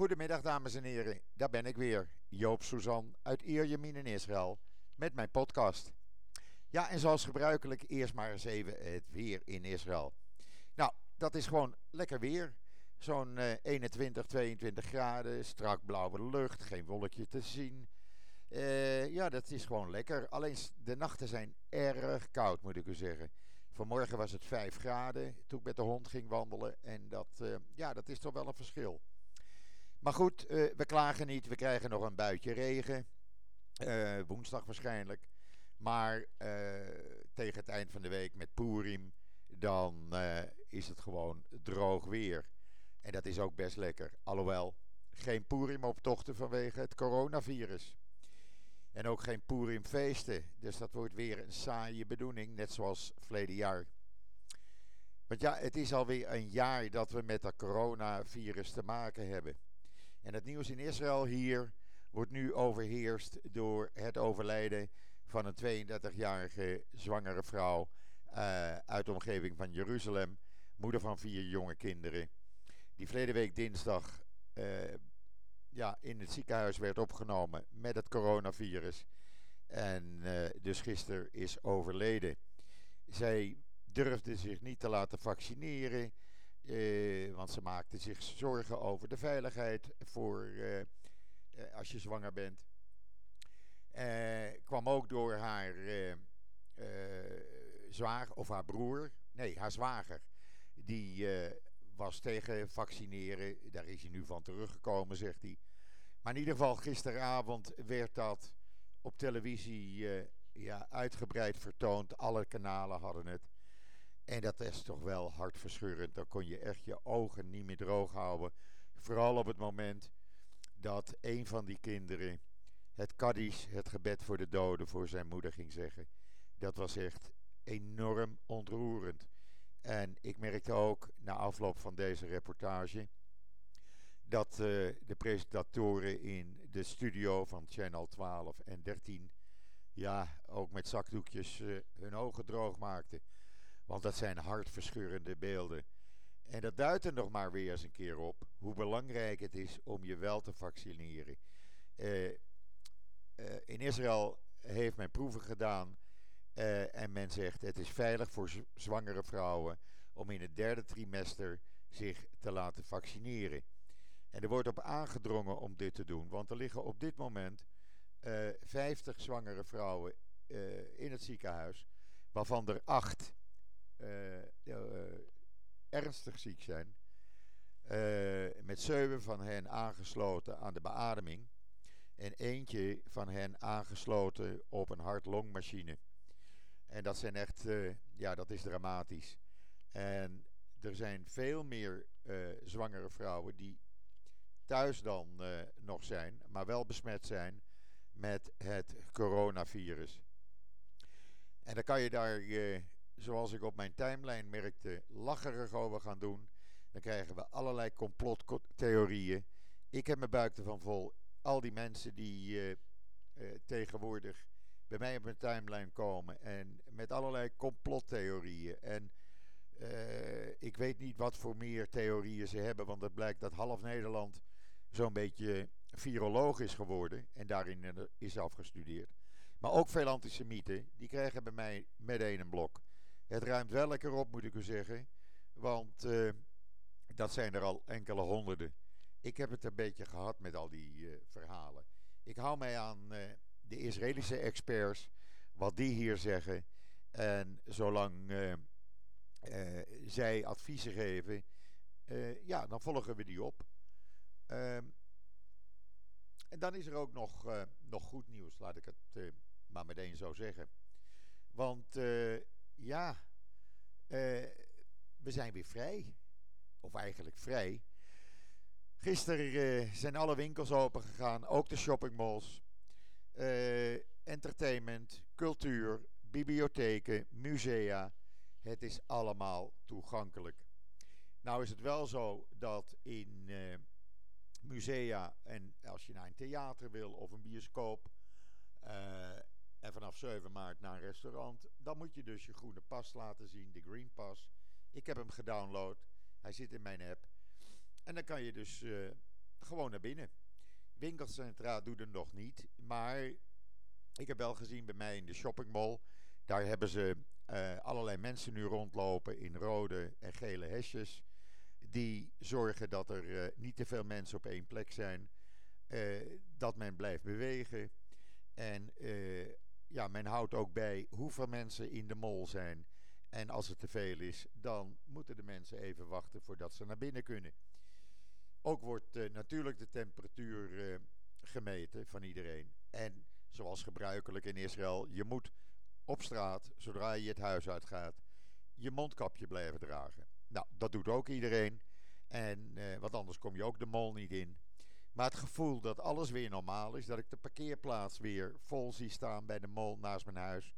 Goedemiddag dames en heren, daar ben ik weer, Joop Suzan uit Ierjemien in Israël met mijn podcast. Ja, en zoals gebruikelijk eerst maar eens even het weer in Israël. Nou, dat is gewoon lekker weer. Zo'n 21, 22 graden, strak blauwe lucht, geen wolkje te zien. Uh, ja, dat is gewoon lekker. Alleen de nachten zijn erg koud, moet ik u zeggen. Vanmorgen was het 5 graden toen ik met de hond ging wandelen. En dat, uh, ja, dat is toch wel een verschil. Maar goed, uh, we klagen niet. We krijgen nog een buitje regen. woensdag waarschijnlijk. Maar tegen het eind van de week met Purim, dan is het gewoon droog weer. En dat is ook best lekker. Alhoewel, geen Purim-optochten vanwege het coronavirus. En ook geen Purim-feesten. Dus dat wordt weer een saaie bedoeling, net zoals verleden jaar. Want ja, het is alweer een jaar dat we met dat coronavirus te maken hebben. En het nieuws in Israël hier wordt nu overheerst door het overlijden van een 32-jarige zwangere vrouw uh, uit de omgeving van Jeruzalem, moeder van vier jonge kinderen, die verleden week dinsdag uh, ja, in het ziekenhuis werd opgenomen met het coronavirus. En uh, dus gisteren is overleden. Zij durfde zich niet te laten vaccineren. Uh, want ze maakte zich zorgen over de veiligheid voor uh, als je zwanger bent. kwam ook door haar zwager of haar broer, nee, haar zwager, die was tegen vaccineren. Daar is hij nu van teruggekomen, zegt hij. Maar in ieder geval, gisteravond werd dat op televisie ja, uitgebreid vertoond. Alle kanalen hadden het. En dat is toch wel hartverscheurend. Dan kon je echt je ogen niet meer droog houden. Vooral op het moment dat een van die kinderen het Kaddish, het gebed voor de doden, voor zijn moeder ging zeggen. Dat was echt enorm ontroerend. En ik merkte ook na afloop van deze reportage dat uh, de presentatoren in de studio van Channel 12 en 13 ja, ook met zakdoekjes uh, hun ogen droog maakten. Want dat zijn hartverscheurende beelden. En dat duidt er nog maar weer eens een keer op hoe belangrijk het is om je wel te vaccineren. Uh, in Israël heeft men proeven gedaan uh, en men zegt het is veilig voor zwangere vrouwen om in het derde trimester zich te laten vaccineren. En er wordt op aangedrongen om dit te doen, want er liggen op dit moment uh, eh, 50 zwangere vrouwen in het ziekenhuis, waarvan er 8 ernstig ziek zijn. met 7 van hen aangesloten aan de beademing en eentje van hen aangesloten op een hart-longmachine. En dat zijn echt, ja, dat is dramatisch. En er zijn veel meer zwangere vrouwen die thuis dan nog zijn, maar wel besmet zijn met het coronavirus. En dan kan je daar, zoals ik op mijn timeline merkte, lacherig over gaan doen. Dan krijgen we allerlei complottheorieën. Ik heb mijn buik ervan vol. Al die mensen die tegenwoordig bij mij op mijn timeline komen. En met allerlei complottheorieën. En uh, ik weet niet wat voor meer theorieën ze hebben. Want het blijkt dat half Nederland zo'n beetje viroloog is geworden. En daarin is afgestudeerd. Maar ook veel antisemieten. Die krijgen bij mij meteen een blok. Het ruimt wel lekker op, moet ik u zeggen. Want uh, dat zijn er al enkele honderden. Ik heb het een beetje gehad met al die uh, verhalen. Ik hou mij aan de Israëlische experts, wat die hier zeggen. En zolang zij adviezen geven, ja, dan volgen we die op. Ehm, en dan is er ook nog, nog goed nieuws, laat ik het maar meteen zo zeggen. Want ja, we zijn weer vrij. Of eigenlijk vrij. Gisteren zijn alle winkels open gegaan, ook de shoppingmalls. Uh, entertainment, cultuur, bibliotheken, musea. Het is allemaal toegankelijk. Nou is het wel zo dat in musea en als je naar een theater wil of een bioscoop 7 maart naar een restaurant, dan moet je dus je groene pas laten zien, de Green Pass. Ik heb hem gedownload, hij zit in mijn app. En dan kan je dus gewoon naar binnen. Winkelcentra doet het nog niet, maar ik heb wel gezien bij mij in de shoppingmall. Daar hebben ze uh, allerlei mensen nu rondlopen in rode en gele hesjes. Die zorgen dat er uh, niet te veel mensen op één plek zijn. Uh, dat men blijft bewegen. En ja, men houdt ook bij hoeveel mensen in de mall zijn. En als het te veel is, dan moeten de mensen even wachten voordat ze naar binnen kunnen. Ook wordt uh, natuurlijk de temperatuur uh, gemeten van iedereen. En zoals gebruikelijk in Israël, je moet op straat, zodra je het huis uitgaat, je mondkapje blijven dragen. Nou, dat doet ook iedereen. En uh, want anders kom je ook de mol niet in. Maar het gevoel dat alles weer normaal is, dat ik de parkeerplaats weer vol zie staan bij de mol naast mijn huis.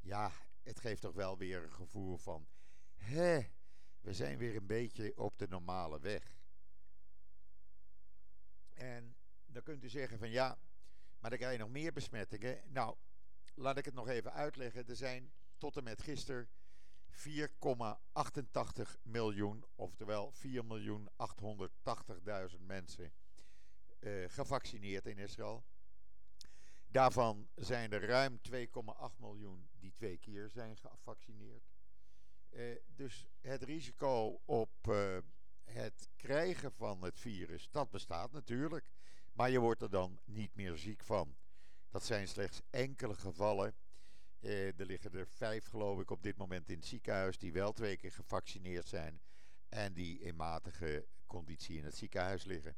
Ja, het geeft toch wel weer een gevoel van, hè, we zijn weer een beetje op de normale weg. En dan kunt u zeggen van ja, maar dan krijg je nog meer besmettingen. Nou, laat ik het nog even uitleggen. Er zijn tot en met gisteren 4,88 miljoen, oftewel 4.880.000 mensen uh, gevaccineerd in Israël. Daarvan zijn er ruim 2,8 miljoen die twee keer zijn gevaccineerd. Uh, dus het risico op uh, het krijgen van het virus, dat bestaat natuurlijk. Maar je wordt er dan niet meer ziek van. Dat zijn slechts enkele gevallen. Er liggen er vijf, geloof ik, op dit moment in het ziekenhuis die wel twee keer gevaccineerd zijn en die in matige conditie in het ziekenhuis liggen.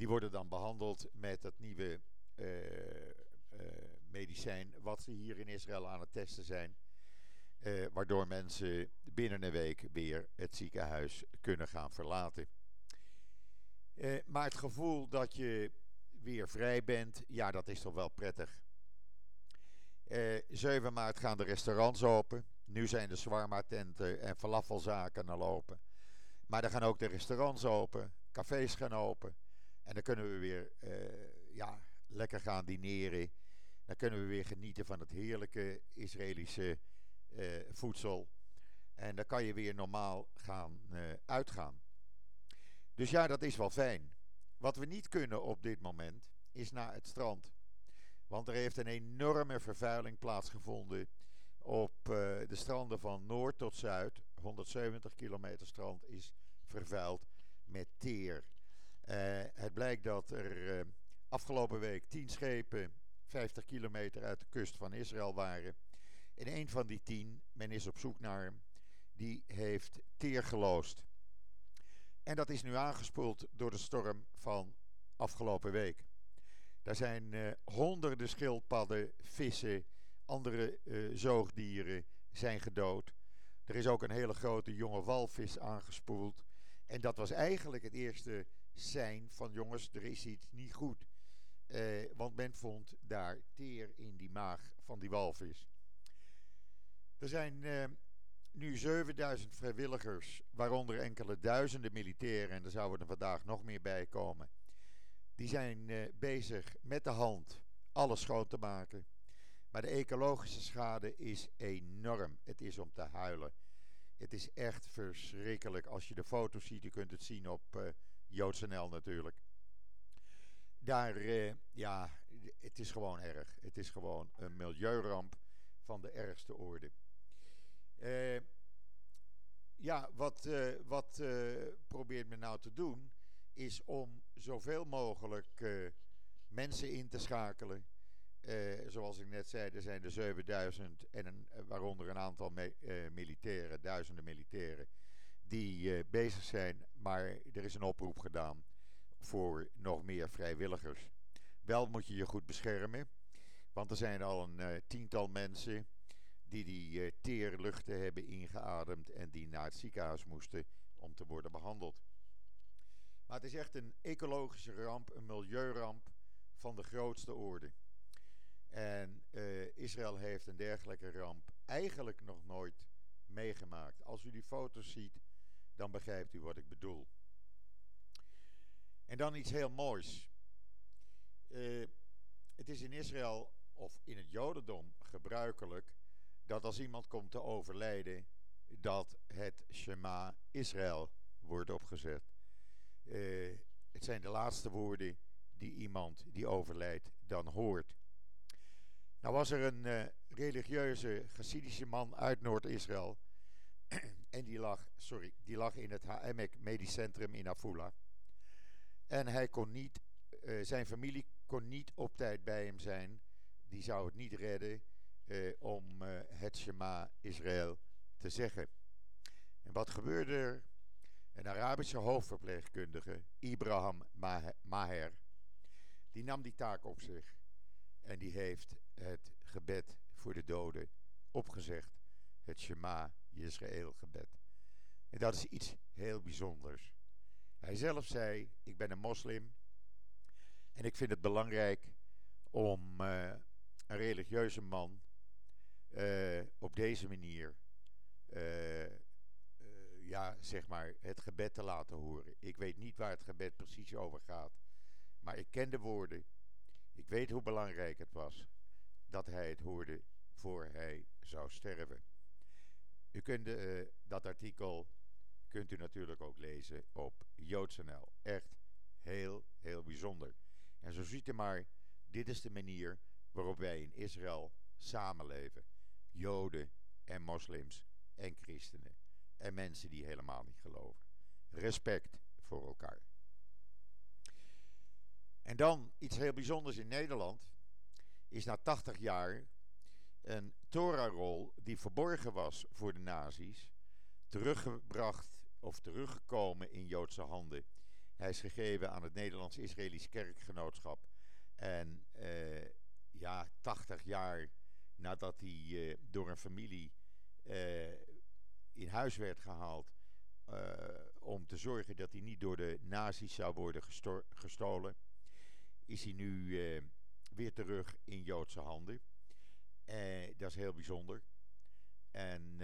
Die worden dan behandeld met het nieuwe uh, uh, medicijn wat ze hier in Israël aan het testen zijn. Uh, waardoor mensen binnen een week weer het ziekenhuis kunnen gaan verlaten. maar het gevoel dat je weer vrij bent, ja, dat is toch wel prettig. 7 maart gaan de restaurants open. Nu zijn de zwarma-tenten en falafelzaken al open. Maar dan gaan ook de restaurants open, cafés gaan open. En dan kunnen we weer uh, ja, lekker gaan dineren. Dan kunnen we weer genieten van het heerlijke Israëlische uh, voedsel. En dan kan je weer normaal gaan uh, uitgaan. Dus ja, dat is wel fijn. Wat we niet kunnen op dit moment is naar het strand. Want er heeft een enorme vervuiling plaatsgevonden op de stranden van noord tot zuid. 170 kilometer strand is vervuild met teer. Uh, het blijkt dat er uh, afgelopen week 10 schepen 50 kilometer uit de kust van Israël waren. En een van die 10, men is op zoek naar hem, die heeft teer geloosd. En dat is nu aangespoeld door de storm van afgelopen week. Daar zijn uh, honderden schildpadden, vissen, andere zoogdieren zijn gedood. Er is ook een hele grote jonge walvis aangespoeld. En dat was eigenlijk het eerste zijn van jongens, er is iets niet goed. Uh, want men vond daar teer in die maag van die walvis. Er zijn uh, nu 7000 vrijwilligers, waaronder enkele duizenden militairen, en er zouden er vandaag nog meer bij komen. Die zijn uh, bezig met de hand alles schoon te maken. Maar de ecologische schade is enorm. Het is om te huilen. Het is echt verschrikkelijk. Als je de foto's ziet, je kunt het zien op JoodsNL natuurlijk. Daar, uh, ja, het is gewoon erg. Het is gewoon een milieuramp van de ergste orde. Uh, ja, wat, uh, wat probeert men nou te doen? Is om zoveel mogelijk mensen in te schakelen. zoals ik net zei, er zijn er 7000 en waaronder een aantal militairen, duizenden militairen die uh, bezig zijn, maar er is een oproep gedaan voor nog meer vrijwilligers. Wel moet je je goed beschermen, want er zijn al een uh, tiental mensen die die uh, teerluchten hebben ingeademd en die naar het ziekenhuis moesten om te worden behandeld. Maar het is echt een ecologische ramp, een milieuramp van de grootste orde. En Israël heeft een dergelijke ramp eigenlijk nog nooit meegemaakt. Als u die foto's ziet, dan begrijpt u wat ik bedoel. En dan iets heel moois. Uh, het is in Israël of in het Jodendom gebruikelijk dat als iemand komt te overlijden, dat het Shema Israël wordt opgezet. Uh, het zijn de laatste woorden die iemand die overlijdt dan hoort. Nou was er een uh, religieuze Hasidische man uit Noord-Israël. en die lag, sorry, die lag in het HMEC Medisch Centrum in Afula. En hij kon niet, uh, zijn familie kon niet op tijd bij hem zijn. Die zou het niet redden uh, om het Shema Israël te zeggen. En wat gebeurde er? Een Arabische hoofdverpleegkundige, Ibrahim Maher, die nam die taak op zich. En die heeft het gebed voor de doden opgezegd. Het Shema Yisrael gebed. En dat is iets heel bijzonders. Hij zelf zei: Ik ben een moslim. En ik vind het belangrijk om uh, een religieuze man uh, op deze manier. Uh, ja, zeg maar, het gebed te laten horen. Ik weet niet waar het gebed precies over gaat. Maar ik ken de woorden. Ik weet hoe belangrijk het was dat hij het hoorde voor hij zou sterven. U kunt uh, dat artikel kunt u natuurlijk ook lezen op JoodsNL. Echt heel, heel bijzonder. En zo ziet u maar, dit is de manier waarop wij in Israël samenleven. Joden en moslims en christenen en mensen die helemaal niet geloven. Respect voor elkaar. En dan iets heel bijzonders in Nederland is na 80 jaar een Torah-rol die verborgen was voor de nazi's teruggebracht of teruggekomen in Joodse handen. Hij is gegeven aan het Nederlands-Israëlisch Kerkgenootschap. En uh, ja, 80 jaar nadat hij uh, door een familie uh, in huis werd gehaald om te zorgen dat hij niet door de nazi's zou worden gestolen, is hij nu weer terug in Joodse handen. Uh, dat is heel bijzonder. En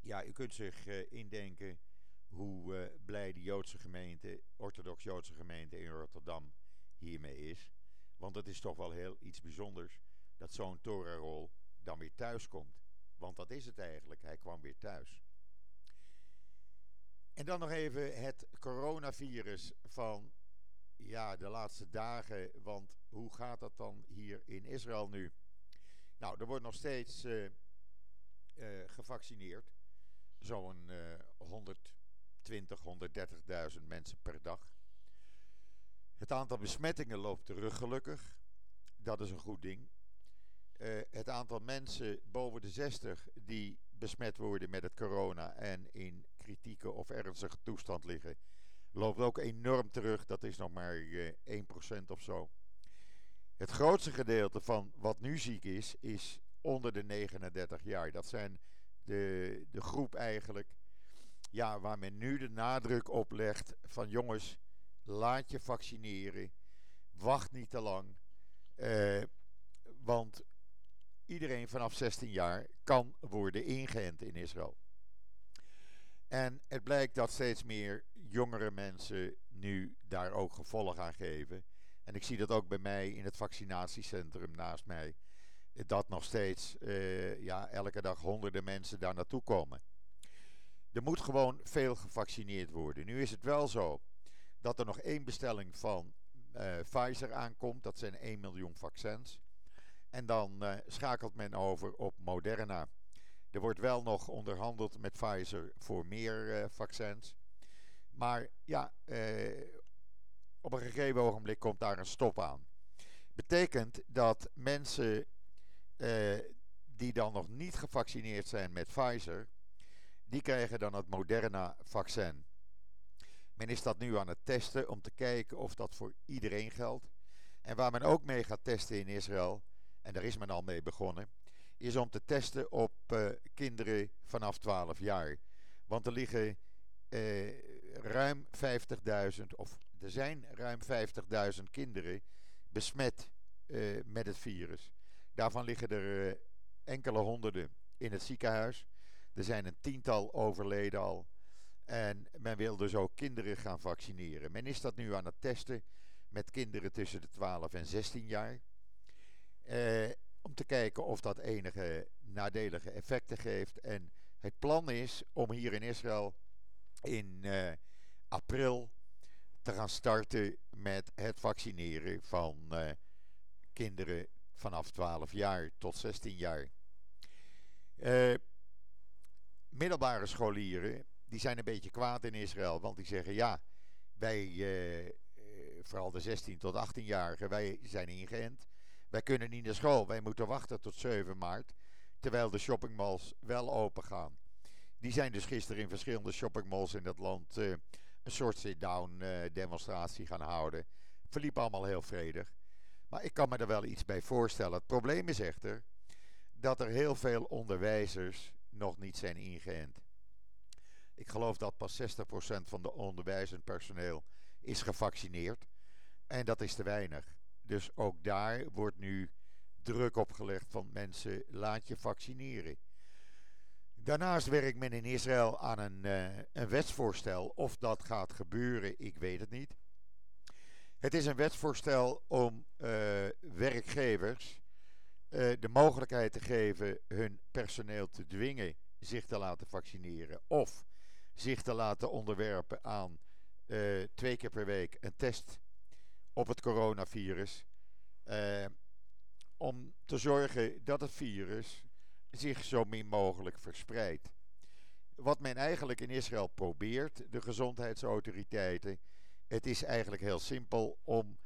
ja, u kunt zich indenken hoe blij de Joodse gemeente, orthodox-Joodse gemeente in Rotterdam hiermee is. Want het is toch wel heel iets bijzonders dat zo'n Torah-rol dan weer thuis komt. Want dat is het eigenlijk. Hij kwam weer thuis. En dan nog even het coronavirus van ja, de laatste dagen. Want hoe gaat dat dan hier in Israël nu? Nou, er wordt nog steeds uh, uh, gevaccineerd. Zo'n uh, 120, 130.000 mensen per dag. Het aantal besmettingen loopt terug, gelukkig. Dat is een goed ding. Uh, het aantal mensen boven de 60 die besmet worden met het corona en in kritieke of ernstige toestand liggen, loopt ook enorm terug. Dat is nog maar uh, eh, 1% of zo. Het grootste gedeelte van wat nu ziek is, is onder de 39 jaar. Dat zijn de, de groep eigenlijk ja, waar men nu de nadruk op legt van jongens, laat je vaccineren. Wacht niet te lang. Uh, want iedereen vanaf 16 jaar kan worden ingeënt in Israël. En het blijkt dat steeds meer jongere mensen nu daar ook gevolg aan geven. En ik zie dat ook bij mij in het vaccinatiecentrum naast mij. Dat nog steeds uh, ja, elke dag honderden mensen daar naartoe komen. Er moet gewoon veel gevaccineerd worden. Nu is het wel zo dat er nog één bestelling van uh, Pfizer aankomt. Dat zijn 1 miljoen vaccins. En dan uh, schakelt men over op Moderna. Er wordt wel nog onderhandeld met Pfizer voor meer vaccins. Maar ja, op een gegeven ogenblik komt daar een stop aan. Betekent dat mensen die dan nog niet gevaccineerd zijn met Pfizer, die krijgen dan het Moderna-vaccin. Men is dat nu aan het testen om te kijken of dat voor iedereen geldt. En waar men ook mee gaat testen in Israël, en daar is men al mee begonnen, is om te testen op uh, kinderen vanaf 12 jaar. Want er liggen uh, ruim 50.000, of er zijn ruim 50.000 kinderen besmet uh, met het virus. Daarvan liggen er enkele honderden in het ziekenhuis. Er zijn een tiental overleden al. En men wil dus ook kinderen gaan vaccineren. Men is dat nu aan het testen met kinderen tussen de 12 en 16 jaar. Eh, om te kijken of dat enige nadelige effecten geeft. En het plan is om hier in Israël in eh, april te gaan starten met het vaccineren van uh, kinderen vanaf 12 jaar tot 16 jaar. Uh, middelbare scholieren, die zijn een beetje kwaad in Israël, want die zeggen ja, wij, uh, vooral de 16 tot 18-jarigen, wij zijn ingeënt. Wij kunnen niet naar school, wij moeten wachten tot 7 maart, terwijl de shoppingmalls wel open gaan. Die zijn dus gisteren in verschillende shoppingmalls in dat land een soort sit-down uh, demonstratie gaan houden. Verliep allemaal heel vredig. Maar ik kan me er wel iets bij voorstellen. Het probleem is echter dat er heel veel onderwijzers nog niet zijn ingeënt. Ik geloof dat pas 60% van de onderwijzend personeel is gevaccineerd. En dat is te weinig. Dus ook daar wordt nu druk op gelegd van mensen, laat je vaccineren. Daarnaast werkt men in Israël aan een, uh, een wetsvoorstel. Of dat gaat gebeuren, ik weet het niet. Het is een wetsvoorstel om uh, werkgevers uh, de mogelijkheid te geven hun personeel te dwingen zich te laten vaccineren. Of zich te laten onderwerpen aan twee keer per week een test op het coronavirus. om te zorgen dat het virus zich zo min mogelijk verspreidt. Wat men eigenlijk in Israël probeert, de gezondheidsautoriteiten, het is eigenlijk heel simpel om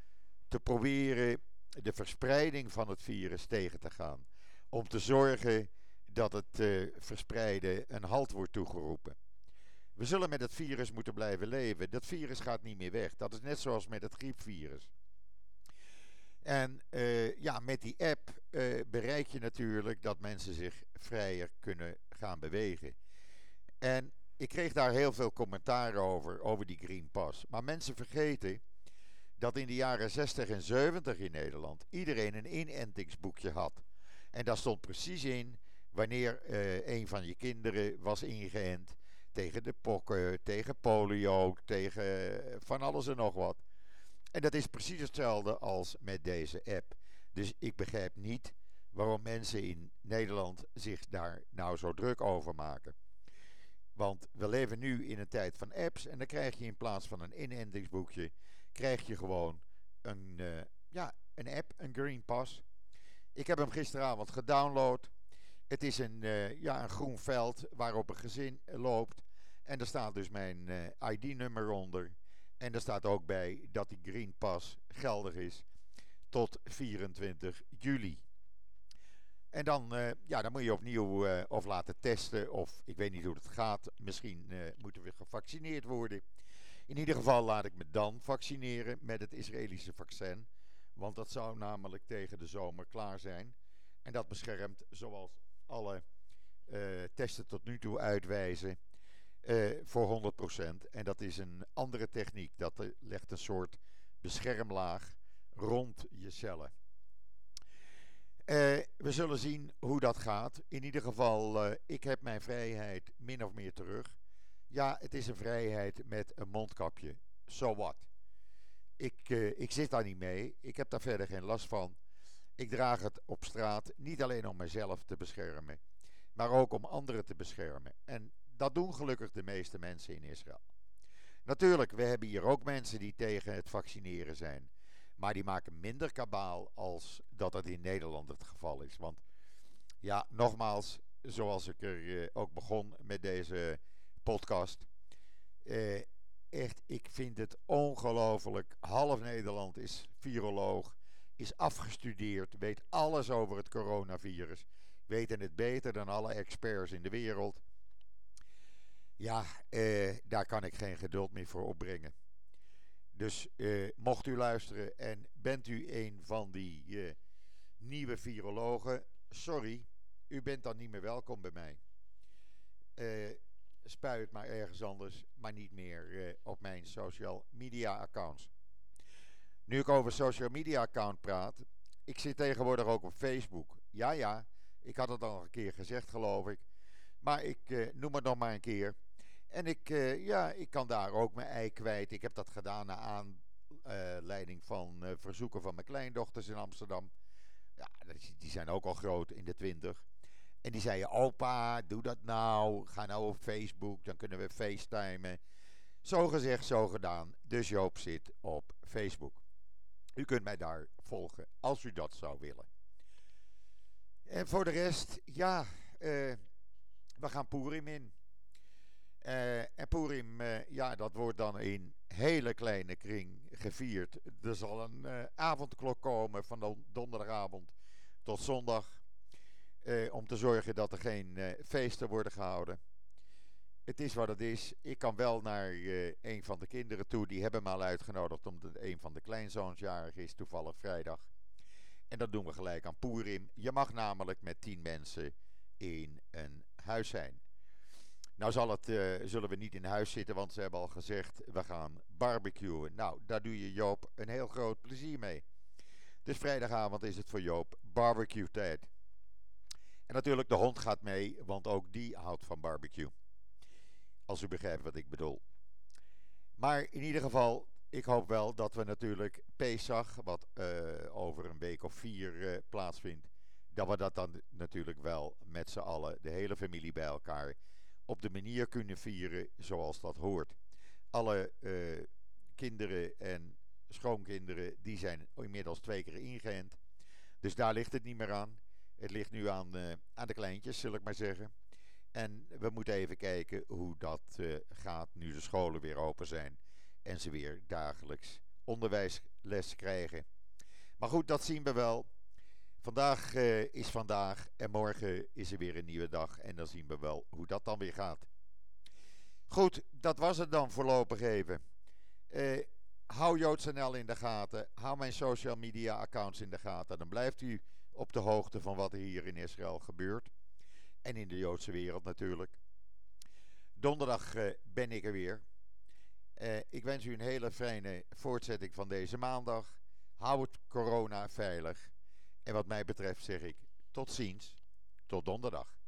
te proberen de verspreiding van het virus tegen te gaan. Om te zorgen dat het uh, verspreiden een halt wordt toegeroepen. We zullen met het virus moeten blijven leven. Dat virus gaat niet meer weg. Dat is net zoals met het griepvirus. En uh, ja, met die app uh, bereik je natuurlijk dat mensen zich vrijer kunnen gaan bewegen. En ik kreeg daar heel veel commentaar over, over die Green Pass. Maar mensen vergeten dat in de jaren 60 en 70 in Nederland iedereen een inentingsboekje had. En daar stond precies in wanneer uh, een van je kinderen was ingeënt tegen de pokken, tegen polio, tegen van alles en nog wat. En dat is precies hetzelfde als met deze app. Dus ik begrijp niet waarom mensen in Nederland zich daar nou zo druk over maken. Want we leven nu in een tijd van apps en dan krijg je in plaats van een inentingsboekje, krijg je gewoon een, uh, ja, een app, een Green Pass. Ik heb hem gisteravond gedownload. Het is een, uh, ja, een groen veld waarop een gezin loopt. En er staat dus mijn eh, ID-nummer onder. En er staat ook bij dat die Green Pass geldig is tot 24 juli. En dan, uh, ja, dan moet je opnieuw uh, of laten testen, of ik weet niet hoe het gaat. Misschien uh, moeten we gevaccineerd worden. In ieder geval laat ik me dan vaccineren met het Israëlische vaccin. Want dat zou namelijk tegen de zomer klaar zijn. En dat beschermt, zoals alle testen tot nu toe uitwijzen, uh, voor 100%. En dat is een andere techniek. Dat uh, legt een soort beschermlaag rond je cellen. Uh, we zullen zien hoe dat gaat. In ieder geval, ik heb mijn vrijheid min of meer terug. Ja, het is een vrijheid met een mondkapje. So what? Ik, ik zit daar niet mee. Ik heb daar verder geen last van. Ik draag het op straat niet alleen om mezelf te beschermen, maar ook om anderen te beschermen. En dat doen gelukkig de meeste mensen in Israël. Natuurlijk, we hebben hier ook mensen die tegen het vaccineren zijn. Maar die maken minder kabaal als dat het in Nederland het geval is. Want ja, nogmaals, zoals ik er eh, ook begon met deze podcast. Eh, echt, ik vind het ongelooflijk. Half Nederland is viroloog, is afgestudeerd, weet alles over het coronavirus. Weten het beter dan alle experts in de wereld. Ja, eh, daar kan ik geen geduld meer voor opbrengen. Dus eh, mocht u luisteren en bent u een van die eh, nieuwe virologen, sorry, u bent dan niet meer welkom bij mij. Spuit maar ergens anders, maar niet meer op mijn social media accounts. Nu ik over social media account praat, ik zit tegenwoordig ook op Facebook. Ja, ja, ik had het al een keer gezegd, geloof ik. Maar ik noem het nog maar een keer. En ik, uh, ja, ik kan daar ook mijn ei kwijt. Ik heb dat gedaan naar aanleiding van uh, verzoeken van mijn kleindochters in Amsterdam. Ja, die zijn ook al groot in de twintig. En die zeiden, opa, doe dat nou. Ga nou op Facebook, dan kunnen we facetimen. Zo gezegd, zo gedaan. Dus Joop zit op Facebook. U kunt mij daar volgen als u dat zou willen. En voor de rest, ja, uh, we gaan Purim in. Uh, en Purim, uh, ja, dat wordt dan in hele kleine kring gevierd. Er zal een avondklok komen van donderdagavond tot zondag. om te zorgen dat er geen feesten worden gehouden het is wat het is. Ik kan wel naar een van de kinderen toe. Die hebben me al uitgenodigd omdat een van de kleinzoons jarig is, toevallig vrijdag. En dat doen we gelijk aan Poerim. Je mag namelijk met tien mensen in een huis zijn. Nou zal het, uh, zullen we niet in huis zitten, want ze hebben al gezegd, we gaan barbecuen. Nou, daar doe je Joop een heel groot plezier mee. Dus vrijdagavond is het voor Joop barbecue tijd. En natuurlijk, de hond gaat mee, want ook die houdt van barbecue. Als u begrijpt wat ik bedoel. Maar in ieder geval, ik hoop wel dat we natuurlijk Pesach, wat uh, over een week of vier uh, plaatsvindt, dat we dat dan natuurlijk wel met z'n allen, de hele familie bij elkaar, op de manier kunnen vieren zoals dat hoort. Alle uh, kinderen en schoonkinderen, die zijn inmiddels twee keer ingeënt. Dus daar ligt het niet meer aan. Het ligt nu aan, aan de kleintjes, zal ik maar zeggen. En we moeten even kijken hoe dat uh, gaat nu de scholen weer open zijn en ze weer dagelijks onderwijsles krijgen. Maar goed, dat zien we wel. Vandaag uh, is vandaag en morgen is er weer een nieuwe dag en dan zien we wel hoe dat dan weer gaat. Goed, dat was het dan voorlopig even. Uh, hou JoodsNL in de gaten. Hou mijn social media accounts in de gaten. Dan blijft u op de hoogte van wat er hier in Israël gebeurt. En in de Joodse wereld natuurlijk. Donderdag uh, ben ik er weer. Ik wens u een hele fijne voortzetting van deze maandag. Hou het corona veilig. En wat mij betreft zeg ik tot ziens, tot donderdag.